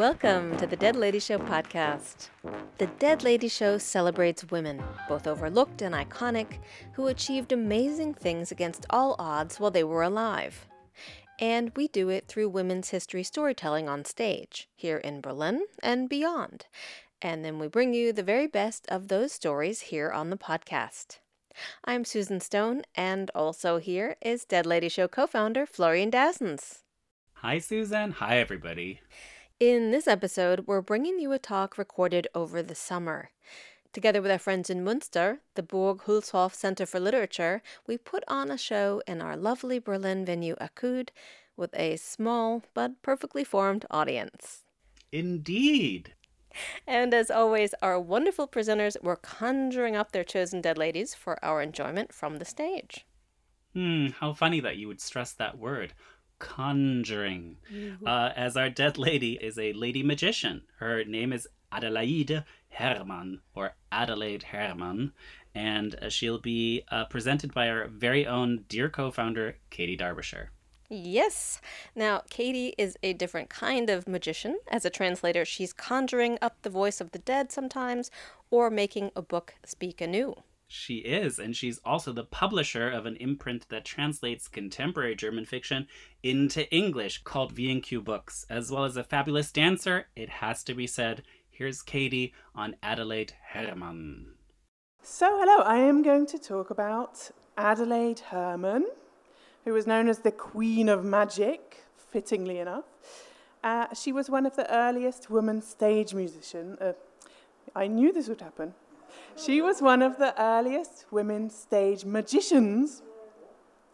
Welcome to the Dead Lady Show podcast. The Dead Lady Show celebrates women, both overlooked and iconic, who achieved amazing things against all odds while they were alive. And we do it through women's history storytelling on stage, here in Berlin and beyond. And then we bring you the very best of those stories here on the podcast. I'm Susan Stone, and also here is Dead Lady Show co founder Florian Duijsens. Hi, Susan. Hi, everybody. In this episode, we're bringing you a talk recorded over the summer. Together with our friends in Munster, the Burg Hülshoff Center for Literature, we put on a show in our lovely Berlin venue ACUD with a small but perfectly formed audience. Indeed. And as always, our wonderful presenters were conjuring up their chosen dead ladies for our enjoyment from the stage. Hmm, how funny that you would stress that word conjuring. Uh, as our dead lady is a lady magician. Her name is Adelaide Herrmann, or Adelaide Herrmann, and uh, she'll be uh, presented by our very own dear co founder, Katy Derbyshire. Yes. Now, Katy is a different kind of magician. As a translator, she's conjuring up the voice of the dead sometimes, or making a book speak anew. She is, and she's also the publisher of an imprint that translates contemporary German fiction into English called V&Q Books, as well as a fabulous dancer. It has to be said. Here's Katy on Adelaide Herrmann. So, hello, I am going to talk about Adelaide Herrmann, who was known as the Queen of Magic, fittingly enough. Uh, she was one of the earliest women stage musicians. Uh, I knew this would happen. She was one of the earliest women stage magicians.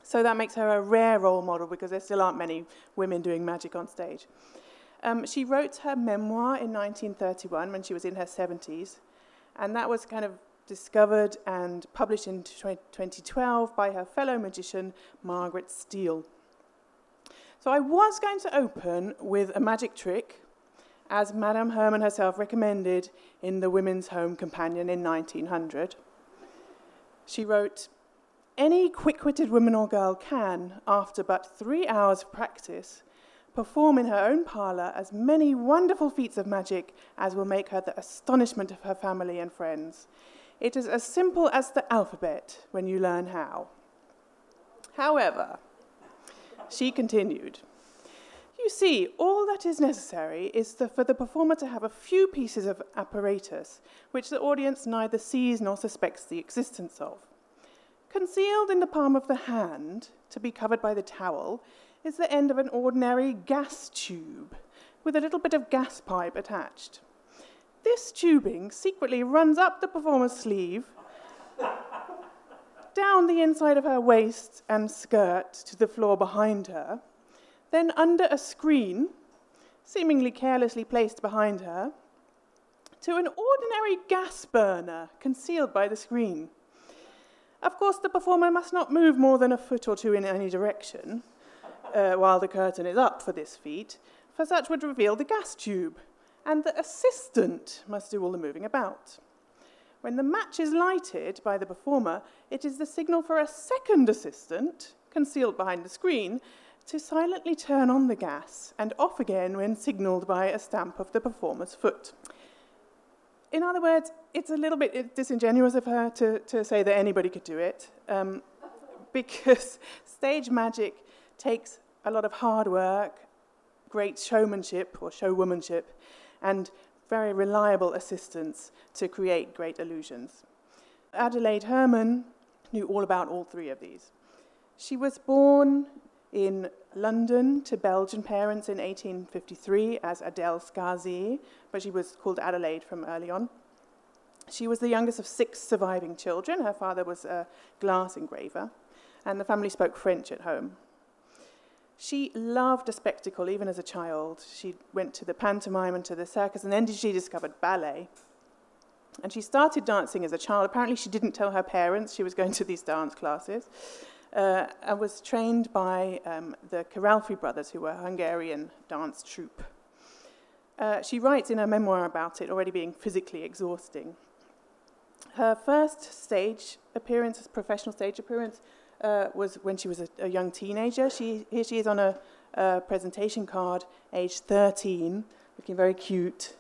So that makes her a rare role model because there still aren't many women doing magic on stage. Um, she wrote her memoir in 1931 when she was in her 70s, and that was kind of discovered and published in 2012 by her fellow magician Margaret Steele. So I was going to open with a magic trick as Madame Herrmann herself recommended in The Women's Home Companion in 1900. She wrote, Any quick witted woman or girl can, after but three hours of practice, perform in her own parlour as many wonderful feats of magic as will make her the astonishment of her family and friends. It is as simple as the alphabet when you learn how. However, she continued, you see, all that is necessary is the, for the performer to have a few pieces of apparatus which the audience neither sees nor suspects the existence of. Concealed in the palm of the hand, to be covered by the towel, is the end of an ordinary gas tube with a little bit of gas pipe attached. This tubing secretly runs up the performer's sleeve, down the inside of her waist and skirt to the floor behind her then, under a screen, seemingly carelessly placed behind her, to an ordinary gas burner concealed by the screen. Of course, the performer must not move more than a foot or two in any direction uh, while the curtain is up for this feat, for such would reveal the gas tube, and the assistant must do all the moving about. When the match is lighted by the performer, it is the signal for a second assistant, concealed behind the screen, to silently turn on the gas and off again when signalled by a stamp of the performer's foot. In other words, it's a little bit disingenuous of her to, to say that anybody could do it, um, because stage magic takes a lot of hard work, great showmanship or showwomanship, and very reliable assistance to create great illusions. Adelaide Herrmann knew all about all three of these. She was born in London to Belgian parents in 1853 as Adele Scarcez, but she was called Adelaide from early on. She was the youngest of six surviving children. Her father was a glass engraver, and the family spoke French at home. She loved a spectacle even as a child. She went to the pantomime and to the circus, and then she discovered ballet. And she started dancing as a child. Apparently, she didn't tell her parents she was going to these dance classes uh, I was trained by um, the Kiralfy brothers, who were a Hungarian dance troupe. Uh, she writes in her memoir about it already being physically exhausting. Her first stage appearance, professional stage appearance, uh, was when she was a, a young teenager. She, here she is on a, a presentation card, age 13, looking very cute.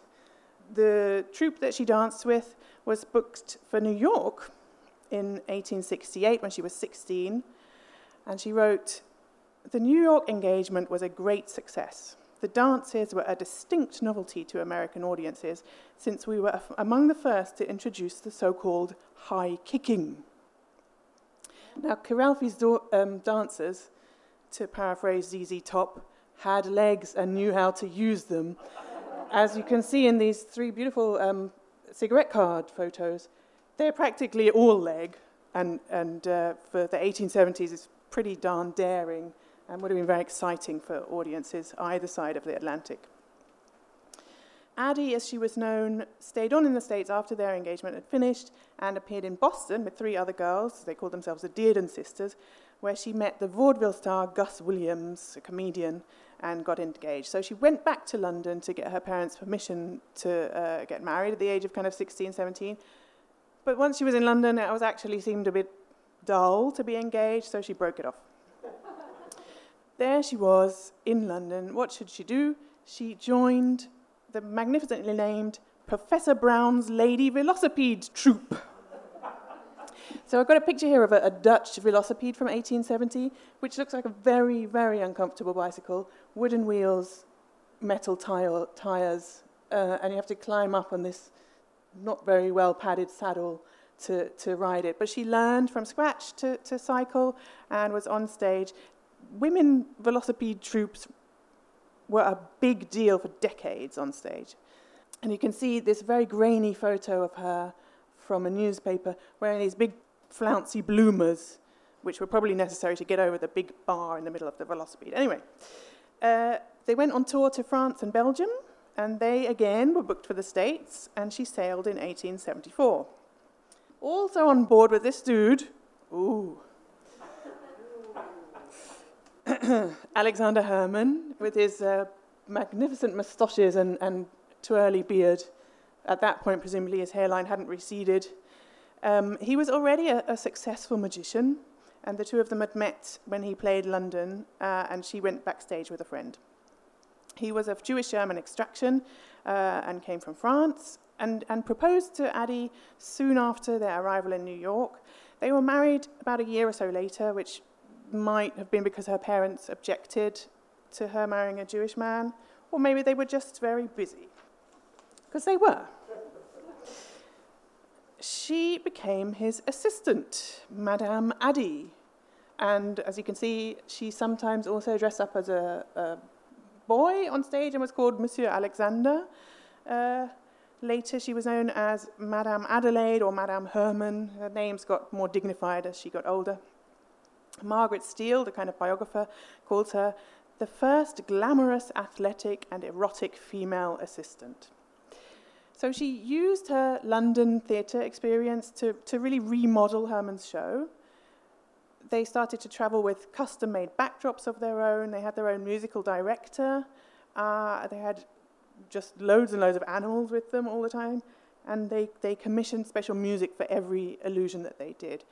The troupe that she danced with was booked for New York in 1868 when she was 16, and she wrote, The New York engagement was a great success. The dances were a distinct novelty to American audiences since we were among the first to introduce the so called high kicking. Now, Kiralfy's do- um, dancers, to paraphrase ZZ Top, had legs and knew how to use them. As you can see in these three beautiful um, cigarette card photos, they're practically all leg, and, and uh, for the 1870s, it's pretty darn daring and would have been very exciting for audiences either side of the Atlantic. Addie, as she was known, stayed on in the States after their engagement had finished and appeared in Boston with three other girls. They called themselves the Dearden sisters, where she met the vaudeville star Gus Williams, a comedian, and got engaged. So she went back to London to get her parents' permission to uh, get married at the age of kind of 16, 17. But once she was in London, it was actually seemed a bit dull to be engaged, so she broke it off. there she was in London. What should she do? She joined the magnificently named Professor Brown's Lady Velocipede Troupe. So I've got a picture here of a, a, Dutch velocipede from 1870, which looks like a very, very uncomfortable bicycle, wooden wheels, metal tire, tires, uh, and you have to climb up on this not very well padded saddle to, to ride it. But she learned from scratch to, to cycle and was on stage. Women velocipede troupes were a big deal for decades on stage. And you can see this very grainy photo of her from a newspaper wearing these big flouncy bloomers, which were probably necessary to get over the big bar in the middle of the velocipede. Anyway, uh, they went on tour to France and Belgium, and they again were booked for the States, and she sailed in 1874. Also on board with this dude, ooh, Alexander Herrmann, with his uh, magnificent moustaches and, and twirly beard. At that point, presumably, his hairline hadn't receded. Um, he was already a, a, successful magician, and the two of them had met when he played London, uh, and she went backstage with a friend. He was of Jewish German extraction uh, and came from France, and, and proposed to Addie soon after their arrival in New York. They were married about a year or so later, which might have been because her parents objected to her marrying a Jewish man, or maybe they were just very busy. Because they were. She became his assistant, Madame Addie. And as you can see, she sometimes also dressed up as a, a boy on stage and was called Monsieur Alexander. Uh, later, she was known as Madame Adelaide or Madame Herrmann. Her names got more dignified as she got older. Margaret Steele, the kind of biographer, calls her the first glamorous, athletic, and erotic female assistant. So she used her London theatre experience to, to really remodel Herrmann's show. They started to travel with custom made backdrops of their own. They had their own musical director. Uh, they had just loads and loads of animals with them all the time. And they, they commissioned special music for every illusion that they did.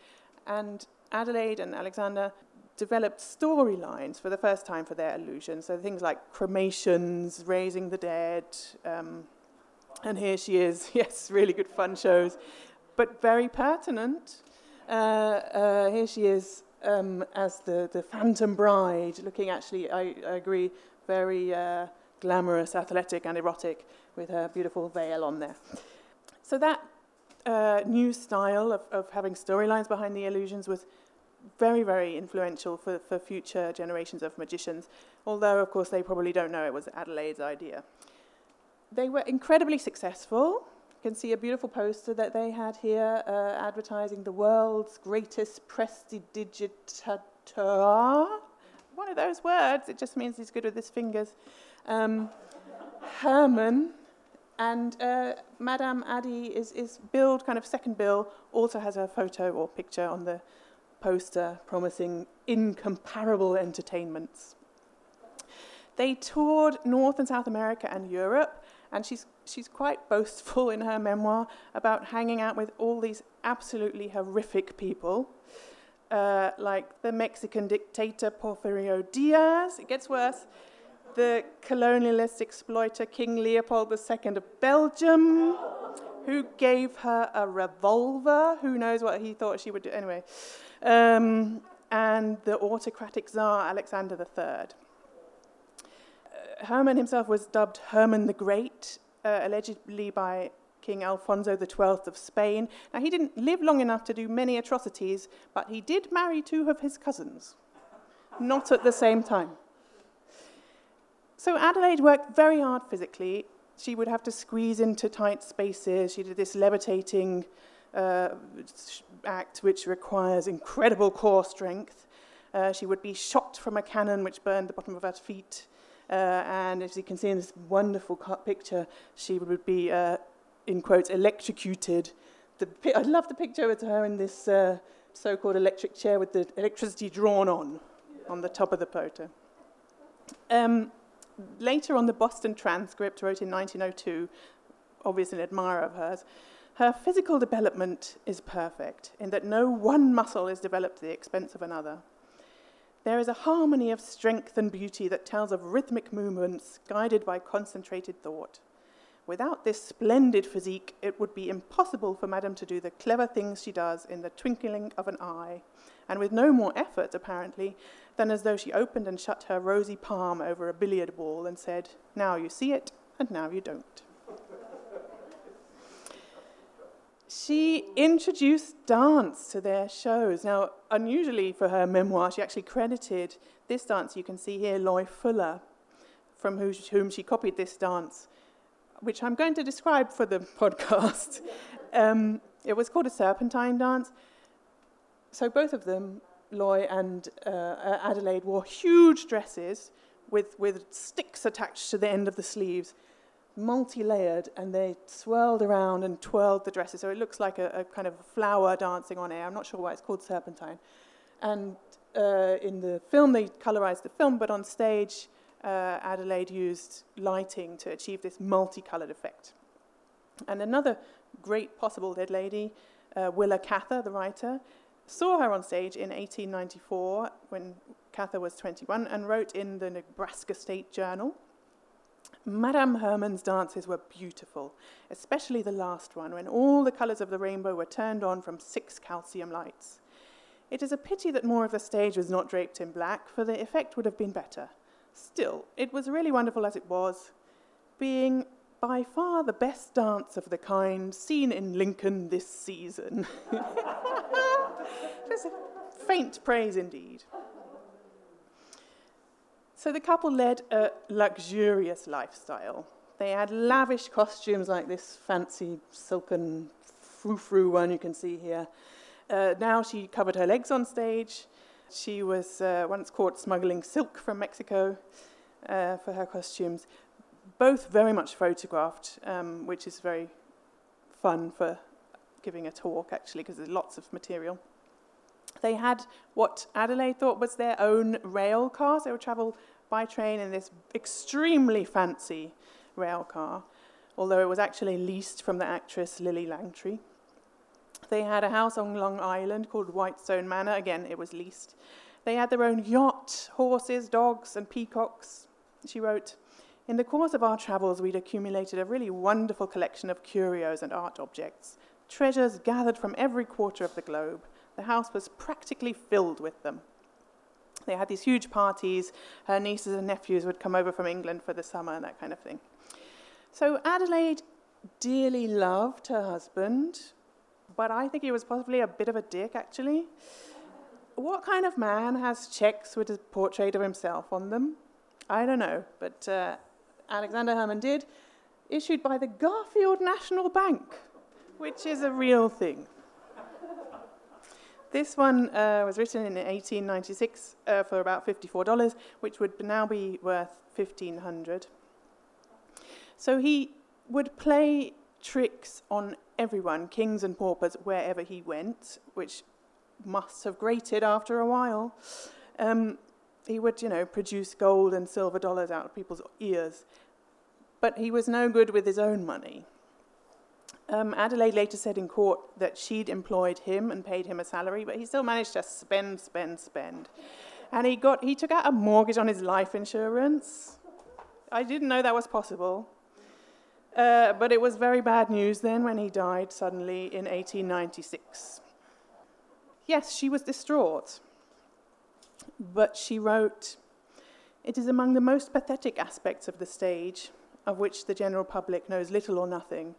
And Adelaide and Alexander developed storylines for the first time for their illusions. So things like cremations, raising the dead, um, and here she is. Yes, really good fun shows, but very pertinent. Uh, uh, here she is um, as the, the Phantom Bride, looking actually, I, I agree, very uh, glamorous, athletic, and erotic with her beautiful veil on there. So that uh, new style of, of having storylines behind the illusions was very, very influential for, for future generations of magicians, although, of course, they probably don't know it was Adelaide's idea. They were incredibly successful. You can see a beautiful poster that they had here uh, advertising the world's greatest prestidigitator. One of those words, it just means he's good with his fingers. Um, Herrmann and uh, Madame Addie is, is billed, kind of second bill, also has a photo or picture on the poster promising incomparable entertainments. They toured North and South America and Europe, and she's, she's quite boastful in her memoir about hanging out with all these absolutely horrific people, uh, like the Mexican dictator Porfirio Diaz. It gets worse. The colonialist exploiter King Leopold II of Belgium, who gave her a revolver. Who knows what he thought she would do? Anyway. Um, and the autocratic Tsar Alexander III. Uh, Herrmann himself was dubbed Herrmann the Great, uh, allegedly by King Alfonso XII of Spain. Now, he didn't live long enough to do many atrocities, but he did marry two of his cousins, not at the same time. So, Adelaide worked very hard physically. She would have to squeeze into tight spaces. She did this levitating uh, act, which requires incredible core strength. Uh, she would be shot from a cannon which burned the bottom of her feet. Uh, and as you can see in this wonderful picture, she would be uh, in quotes, electrocuted. The, I love the picture of her in this uh, so called electric chair with the electricity drawn on on the top of the photo. Um, later on, the Boston Transcript wrote in 1902, obviously an admirer of hers, her physical development is perfect in that no one muscle is developed at the expense of another. There is a harmony of strength and beauty that tells of rhythmic movements guided by concentrated thought. Without this splendid physique, it would be impossible for Madame to do the clever things she does in the twinkling of an eye, and with no more effort, apparently, than as though she opened and shut her rosy palm over a billiard ball and said, Now you see it, and now you don't. she introduced dance to their shows. Now, unusually for her memoir, she actually credited this dance you can see here, Loie Fuller, from whom she copied this dance which I'm going to describe for the podcast. Um, it was called a serpentine dance. So both of them, Loie and uh, Adelaide, wore huge dresses with, with sticks attached to the end of the sleeves, multi layered, and they swirled around and twirled the dresses. So it looks like a, a, kind of flower dancing on air. I'm not sure why it's called serpentine. And uh, in the film, they colorized the film, but on stage, uh, Adelaide used lighting to achieve this multicolored effect. And another great possible dead lady, uh, Willa Cather, the writer, saw her on stage in 1894 when Cather was 21 and wrote in the Nebraska State Journal. Madame Herrmann's dances were beautiful, especially the last one, when all the colours of the rainbow were turned on from six calcium lights. It is a pity that more of the stage was not draped in black, for the effect would have been better. Still, it was really wonderful as it was, being by far the best dance of the kind seen in Lincoln this season. Just faint praise indeed. So the couple led a luxurious lifestyle. They had lavish costumes like this fancy silken frou-frou one you can see here. Uh, now she covered her legs on stage. She was uh, once caught smuggling silk from Mexico uh, for her costumes. Both very much photographed, um, which is very fun for giving a talk, actually, because there's lots of material. They had what Adelaide thought was their own rail cars. They would travel by train in this extremely fancy rail car, although it was actually leased from the actress Lillie Langtry. They had a house on Long Island called Whitestone Manor. Again, it was leased. They had their own yacht, horses, dogs, and peacocks. She wrote, In the course of our travels, we'd accumulated a really wonderful collection of curios and art objects, treasures gathered from every quarter of the globe. The house was practically filled with them. They had these huge parties. Her nieces and nephews would come over from England for the summer and that kind of thing. So Adelaide dearly loved her husband, but I think he was possibly a bit of a dick, actually. What kind of man has checks with a portrait of himself on them? I don't know, but uh, Alexander Herrmann did, issued by the Garfield National Bank, which is a real thing. This one uh, was written in 1896 uh, for about $54, which would now be worth 1500 So he would play tricks on everyone, kings and paupers, wherever he went, which must have grated after a while. Um, he would, you know, produce gold and silver dollars out of people's ears. But he was no good with his own money. Um, Adelaide later said in court that she'd employed him and paid him a salary, but he still managed to spend, spend, spend. And he, got, he took out a mortgage on his life insurance. I didn't know that was possible. Uh, but it was very bad news then when he died suddenly in 1896. Yes, she was distraught. But she wrote, It is among the most pathetic aspects of the stage, of which the general public knows little or nothing,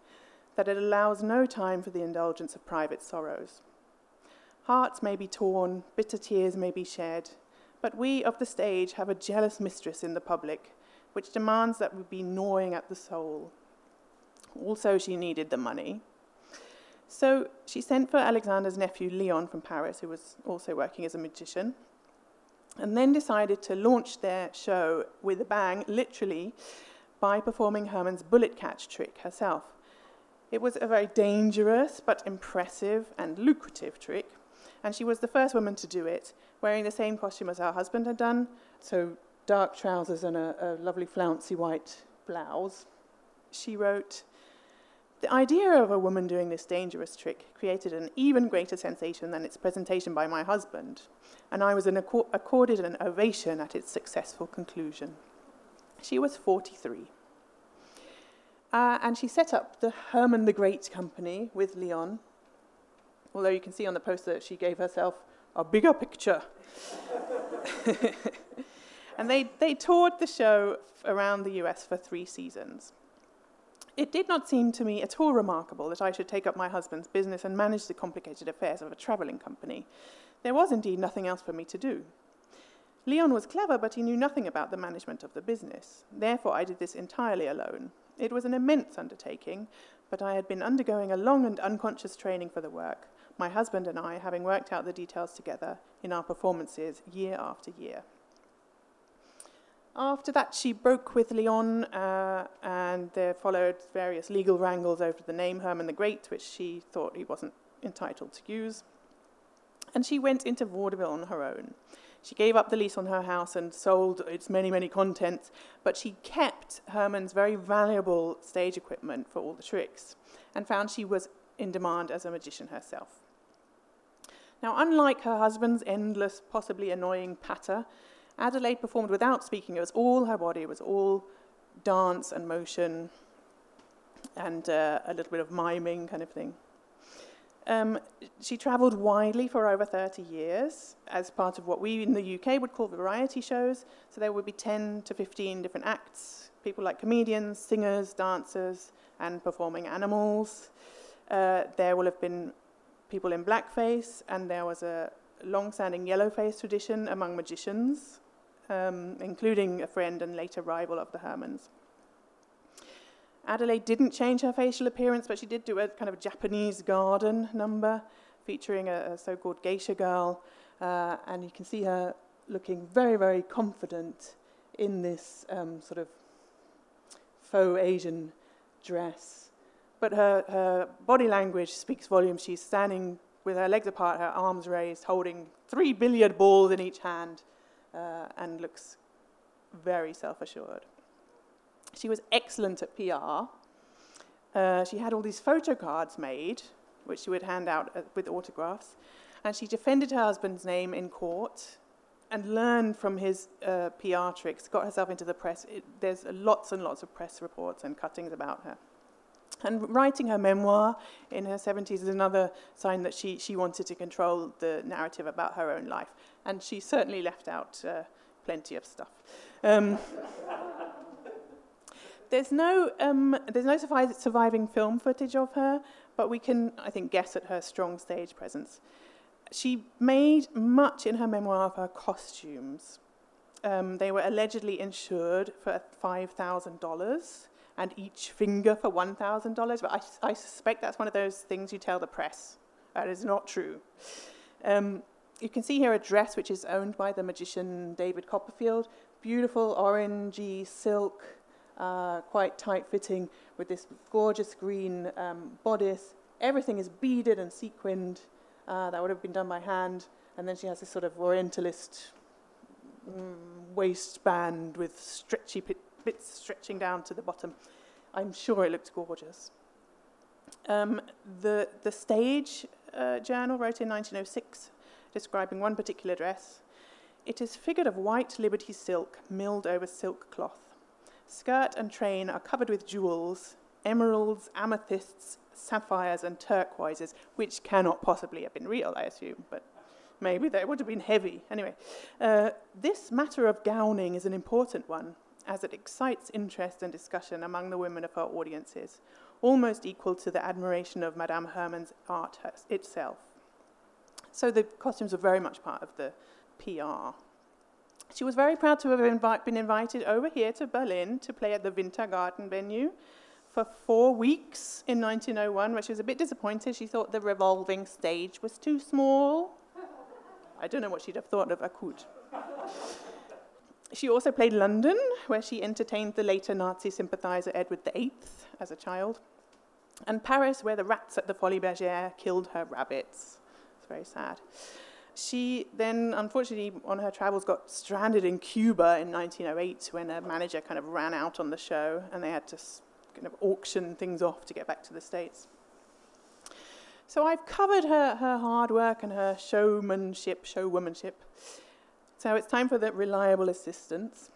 that it allows no time for the indulgence of private sorrows. Hearts may be torn, bitter tears may be shed, but we of the stage have a jealous mistress in the public, which demands that we be gnawing at the soul. Also, she needed the money. So she sent for Alexander's nephew Leon from Paris, who was also working as a magician, and then decided to launch their show with a bang, literally, by performing Herrmann's bullet catch trick herself. It was a very dangerous but impressive and lucrative trick, and she was the first woman to do it, wearing the same costume as her husband had done, so dark trousers and a, a lovely flouncy white blouse. She wrote, the idea of a woman doing this dangerous trick created an even greater sensation than its presentation by my husband, and I was an accord- accorded an ovation at its successful conclusion. She was 43. Uh, and she set up the Herrmann the Great Company with Leon, although you can see on the poster that she gave herself a bigger picture. and they, they toured the show around the US for three seasons. It did not seem to me at all remarkable that I should take up my husband's business and manage the complicated affairs of a travelling company. There was indeed nothing else for me to do. Leon was clever, but he knew nothing about the management of the business. Therefore, I did this entirely alone. It was an immense undertaking, but I had been undergoing a long and unconscious training for the work, my husband and I having worked out the details together in our performances year after year. After that, she broke with Leon, uh, and there followed various legal wrangles over the name Herrmann the Great, which she thought he wasn't entitled to use. And she went into vaudeville on her own. She gave up the lease on her house and sold its many, many contents, but she kept Herrmann's very valuable stage equipment for all the tricks and found she was in demand as a magician herself. Now, unlike her husband's endless, possibly annoying patter, Adelaide performed without speaking. It was all her body, it was all dance and motion and uh, a little bit of miming kind of thing. Um, she travelled widely for over 30 years as part of what we in the UK would call variety shows. So there would be 10 to 15 different acts, people like comedians, singers, dancers, and performing animals. Uh, there will have been people in blackface, and there was a long standing yellowface tradition among magicians um, including a friend and later rival of the Herrmanns. Adelaide didn't change her facial appearance, but she did do a kind of Japanese garden number featuring a, a so called geisha girl, uh, and you can see her looking very, very confident in this um, sort of faux Asian dress. But her, her body language speaks volumes. She's standing with her legs apart, her arms raised, holding three billiard balls in each hand uh, and looks very self assured. She was excellent at PR. Uh, she had all these photo cards made, which she would hand out uh, with autographs, and she defended her husband's name in court and learned from his uh, PR tricks, got herself into the press. It, there's lots and lots of press reports and cuttings about her. And writing her memoir in her 70s is another sign that she, she wanted to control the narrative about her own life. And she certainly left out uh, plenty of stuff. Um, there's no, um, there's no surviving film footage of her, but we can, I think, guess at her strong stage presence. She made much in her memoir of her costumes. Um, they were allegedly insured for $5,000 and each finger for $1,000. But I, I, suspect that's one of those things you tell the press. That is not true. Um, you can see here a dress which is owned by the magician David Copperfield. Beautiful orangey silk, uh, quite tight fitting, with this gorgeous green um, bodice. Everything is beaded and sequined. Uh, that would have been done by hand. And then she has this sort of orientalist mm, waistband with stretchy bits stretching down to the bottom. I'm sure it looked gorgeous. Um, the, the Stage uh, Journal wrote in 1906 describing one particular dress. It is figured of white Liberty silk milled over silk cloth. Skirt and train are covered with jewels, emeralds, amethysts, sapphires, and turquoises, which cannot possibly have been real, I assume, but maybe they would have been heavy. Anyway, uh, this matter of gowning is an important one, as it excites interest and discussion among the women of her audiences, almost equal to the admiration of Madame Herrmann's art itself. So the costumes are very much part of the PR. She was very proud to have invi- been invited over here to Berlin to play at the Wintergarten venue for four weeks in 1901, but she was a bit disappointed. She thought the revolving stage was too small. I don't know what she'd have thought of ACUD. She also played London, where she entertained the later Nazi sympathizer Edward VIII as a child, and Paris, where the rats at the Folies Bergère killed her rabbits. It's very sad. She then, unfortunately, on her travels, got stranded in Cuba in 1908 when a manager kind of ran out on the show and they had to kind of auction things off to get back to the States. So I've covered her, her hard work and her showmanship, showwomanship. So it's time for the reliable assistants.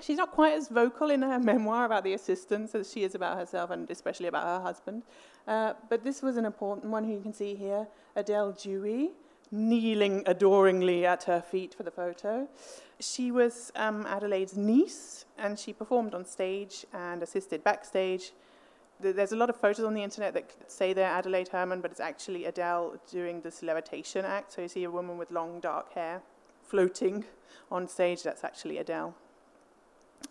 She's not quite as vocal in her memoir about the assistants as she is about herself and especially about her husband. Uh, but this was an important one who you can see here Adele Dewey, kneeling adoringly at her feet for the photo. She was um, Adelaide's niece, and she performed on stage and assisted backstage. There's a lot of photos on the internet that say they're Adelaide Herrmann, but it's actually Adele doing this levitation act. So you see a woman with long dark hair floating on stage. That's actually Adele.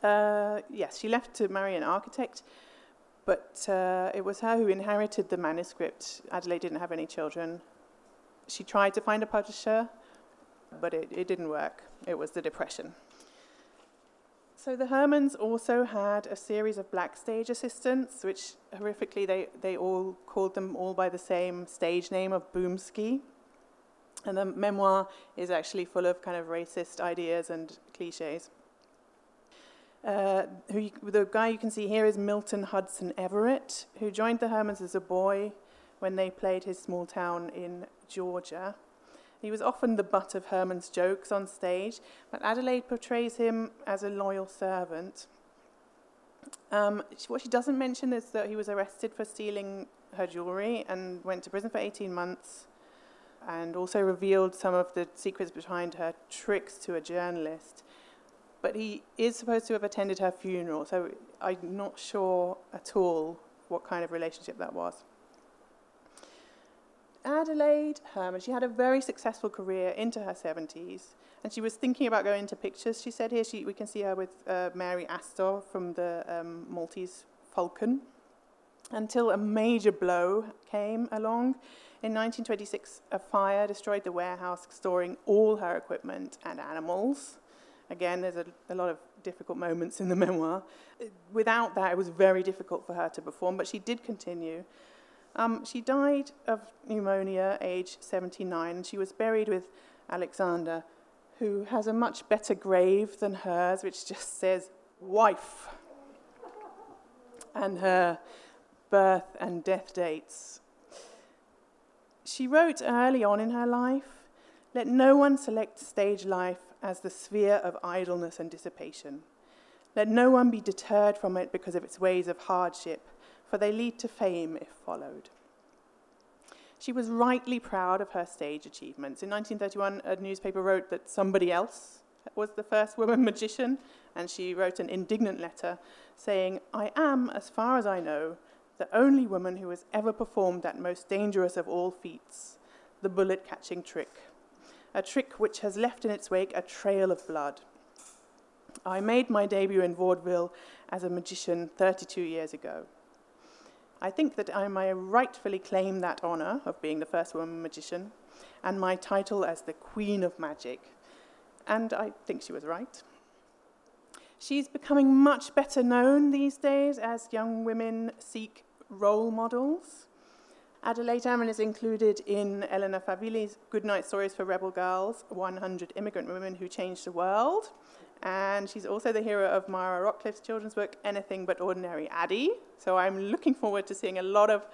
Uh, yes, she left to marry an architect, but uh, it was her who inherited the manuscript. Adelaide didn't have any children, she tried to find a publisher, but it, it didn't work. It was the Depression. So the Herrmanns also had a series of black stage assistants, which horrifically they, they all called them all by the same stage name of Boomski. And the memoir is actually full of kind of racist ideas and cliches. Uh, who you, the guy you can see here is Milton Hudson Everett, who joined the Herrmanns as a boy when they played his small town in Georgia. He was often the butt of Herrmann's jokes on stage, but Adelaide portrays him as a loyal servant. Um, what she doesn't mention is that he was arrested for stealing her jewellery and went to prison for 18 months, and also revealed some of the secrets behind her tricks to a journalist. But he is supposed to have attended her funeral, so I'm not sure at all what kind of relationship that was. Adelaide Herrmann, she had a very successful career into her 70s, and she was thinking about going into pictures. She said here she, we can see her with uh, Mary Astor from the um, Maltese Falcon, until a major blow came along. In 1926, a fire destroyed the warehouse storing all her equipment and animals. Again, there's a, a lot of difficult moments in the memoir. Without that, it was very difficult for her to perform, but she did continue. Um, she died of pneumonia, age 79, and she was buried with Alexander, who has a much better grave than hers, which just says wife, and her birth and death dates. She wrote early on in her life Let no one select stage life as the sphere of idleness and dissipation. Let no one be deterred from it because of its ways of hardship for they lead to fame if followed. She was rightly proud of her stage achievements. In 1931, a newspaper wrote that somebody else was the first woman magician, and she wrote an indignant letter saying, I am, as far as I know, the only woman who has ever performed that most dangerous of all feats, the bullet catching trick, a trick which has left in its wake a trail of blood. I made my debut in vaudeville as a magician 32 years ago. I think that I may rightfully claim that honour of being the first woman magician and my title as the Queen of Magic. And I think she was right. She's becoming much better known these days as young women seek role models. Adelaide Herrmann is included in Elena Favilli's Goodnight Stories for Rebel Girls 100 Immigrant Women Who Changed the World, and she's also the hero of Mara Rockliff's children's book, Anything But Ordinary Addie. So I'm looking forward to seeing a lot of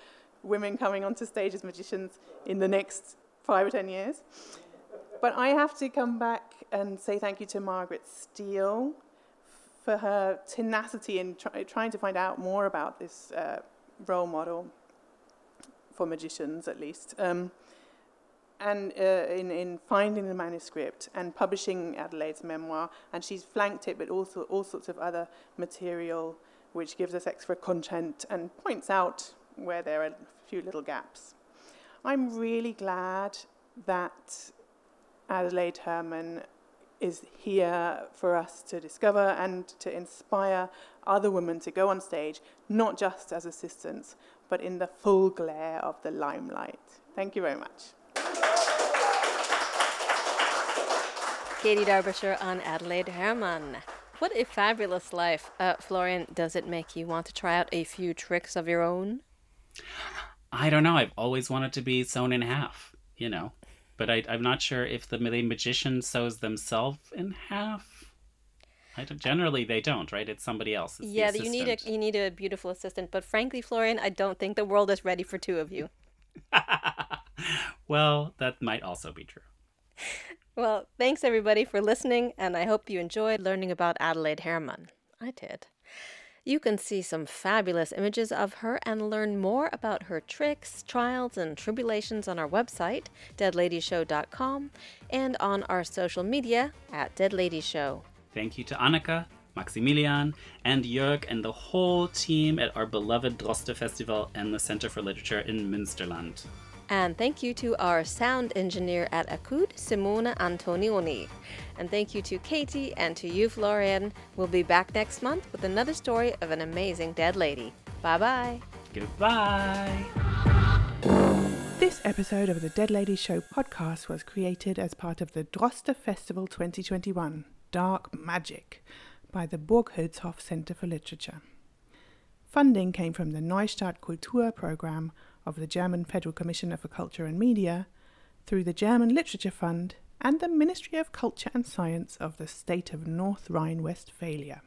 women coming onto stage as magicians in the next five or ten years. But I have to come back and say thank you to Margaret Steele for her tenacity in try, trying to find out more about this uh, role model for magicians, at least. Um, and uh, in, in finding the manuscript and publishing Adelaide's memoir, and she's flanked it with all sorts of other material which gives us extra content and points out where there are a few little gaps. I'm really glad that Adelaide Herrmann is here for us to discover and to inspire other women to go on stage, not just as assistants, but in the full glare of the limelight. Thank you very much. Katy Derbyshire on Adelaide Herrmann. What a fabulous life. Uh, Florian, does it make you want to try out a few tricks of your own? I don't know. I've always wanted to be sewn in half, you know. But I, am not sure if the, magician sews themselves in half. I don't, generally, they don't, right? It's somebody else. It's yeah, you need a you need a beautiful assistant. But frankly, Florian, I don't think the world is ready for two of you. well, that might also be true. Well, thanks everybody for listening, and I hope you enjoyed learning about Adelaide Herrmann. I did. You can see some fabulous images of her and learn more about her tricks, trials, and tribulations on our website, deadladyshow.com, and on our social media at Dead Lady Show. Thank you to Annika, Maximilian, and Jörg, and the whole team at our beloved Droste Festival and the Center for Literature in Münsterland. And thank you to our sound engineer at ACUD, Simona Antonioni. And thank you to Katy and to you, Florian. We'll be back next month with another story of an amazing dead lady. Bye bye. Goodbye. This episode of the Dead Lady Show podcast was created as part of the Droste Festival 2021 Dark Magic by the Burg Hülshoff Center for Literature. Funding came from the Neustart Kultur program of the German Federal Commissioner for Culture and Media through the German Literature Fund and the Ministry of Culture and Science of the State of North Rhine Westphalia.